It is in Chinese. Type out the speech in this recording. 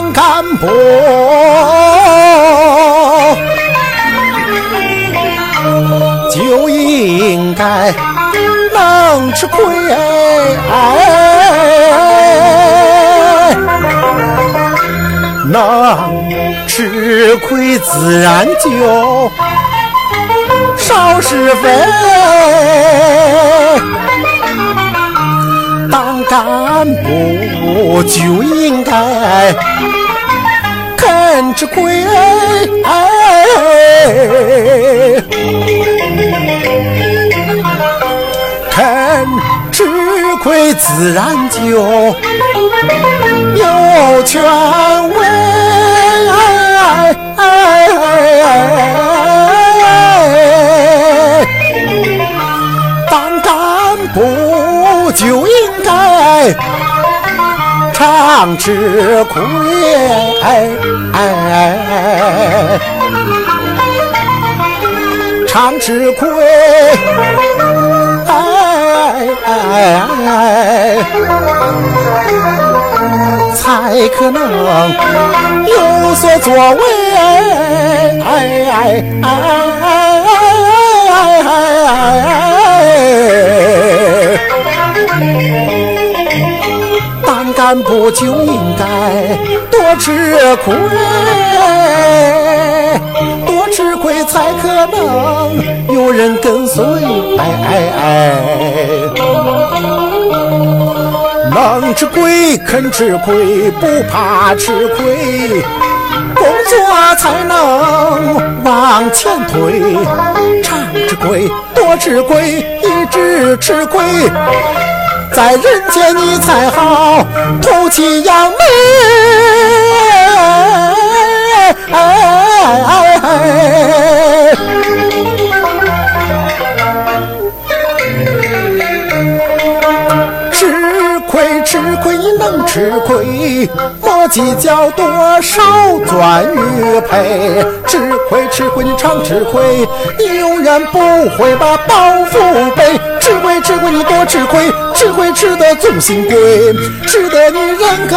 当干部就应该能吃亏。能吃亏，自然就少是非。当干部就应该肯吃亏，肯吃亏，自然就有权威。当干部就应该常吃亏，哎，哎，哎，哎常吃亏，哎哎哎才可能有所作为。哎哎哎干部就应该多吃亏，多吃亏才可能有人跟随。哎哎哎能吃亏，肯吃亏，不怕吃亏，工作才能往前推。常吃亏，多吃亏，一直吃亏，在人间你才好吐气扬眉。能吃亏，莫计较多少赚与赔。吃亏吃亏，你常吃亏，你永远不会把包袱背。吃亏吃亏，你多吃亏，吃亏吃得总心归，吃得你人格